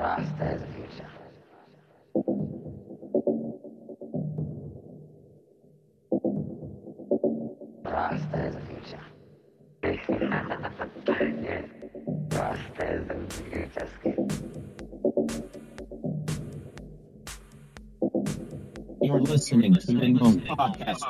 Rasta is the future. Rasta is the future. yes. Rasta is the future. You're listening to Minimum Podcast.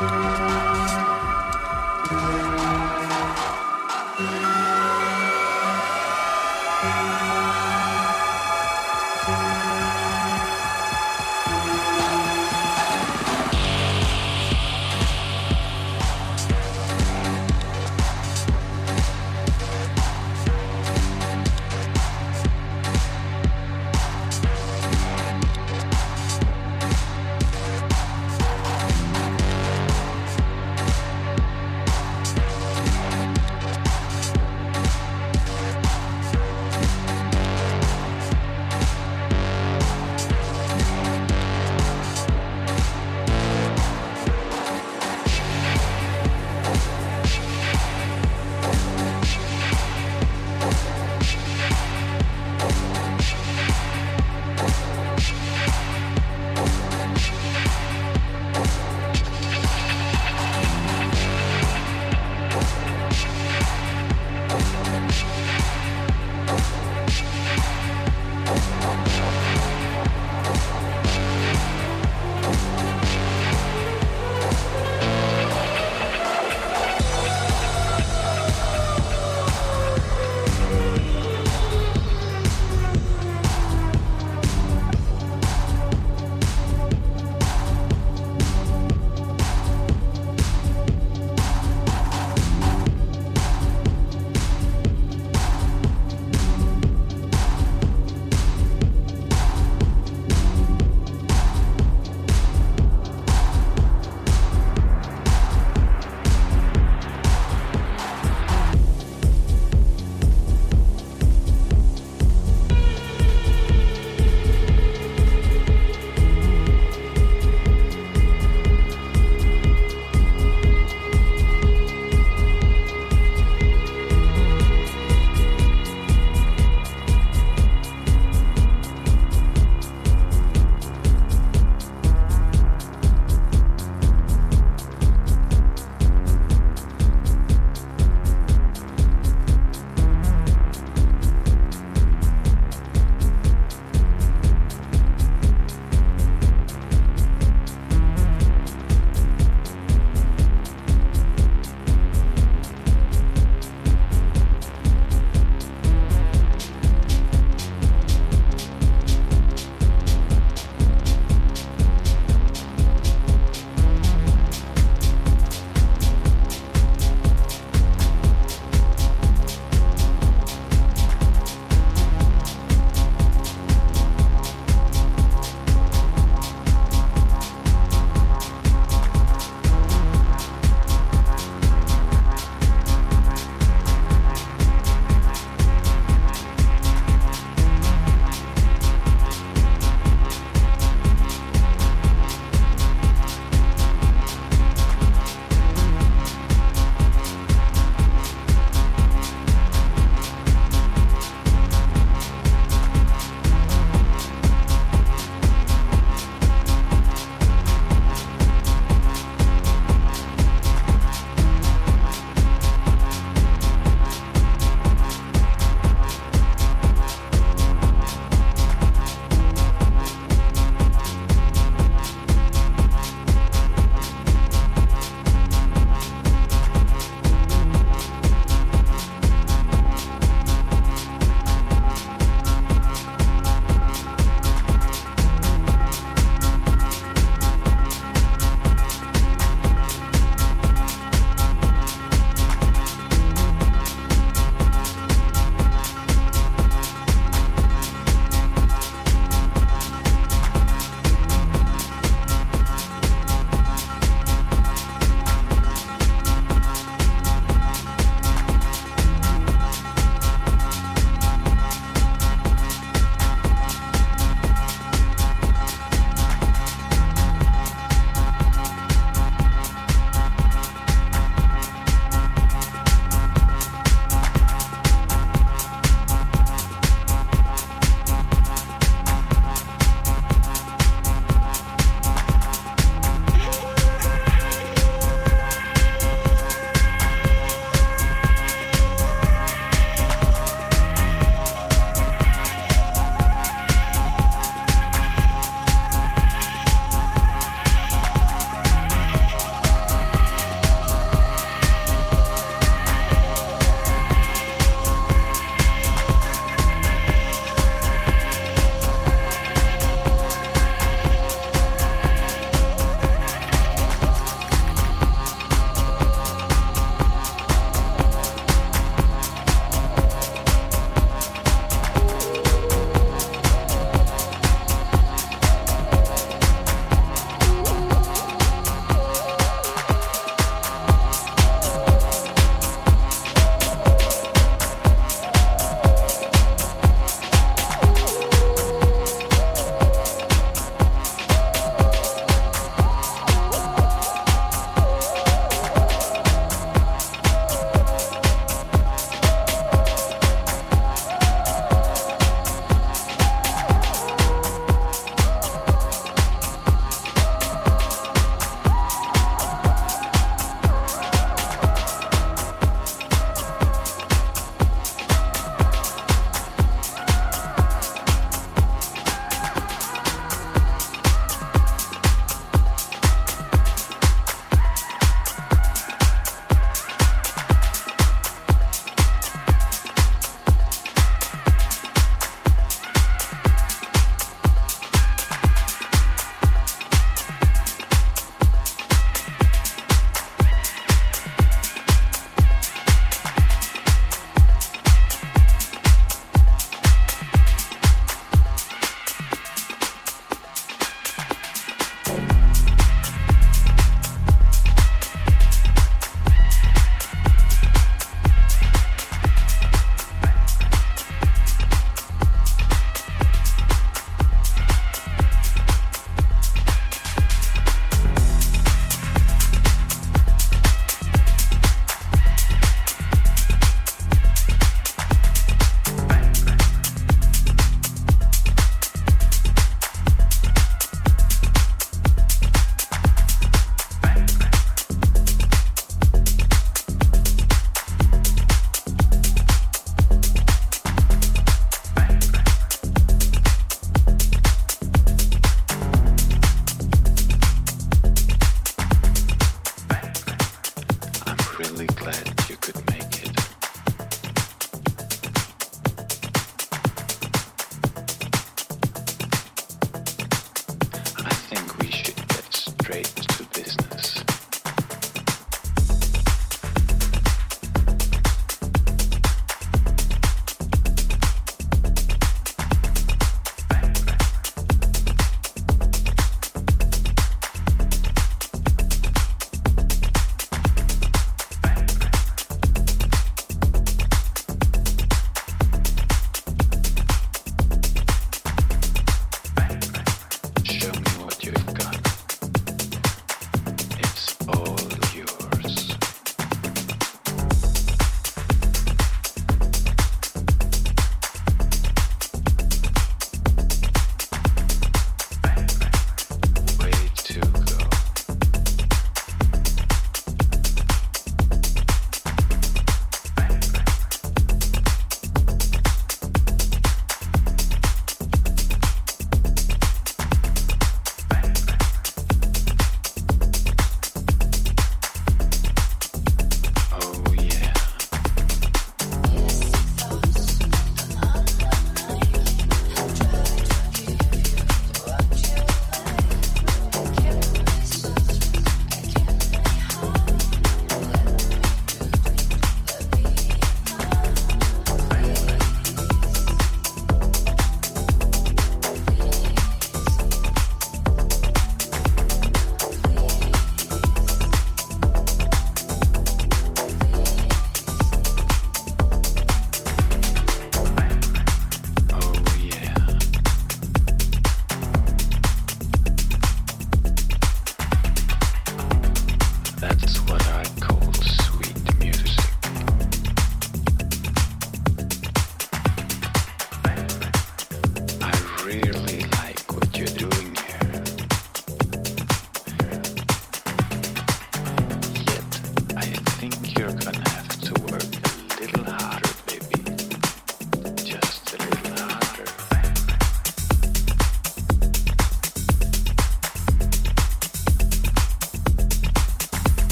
Música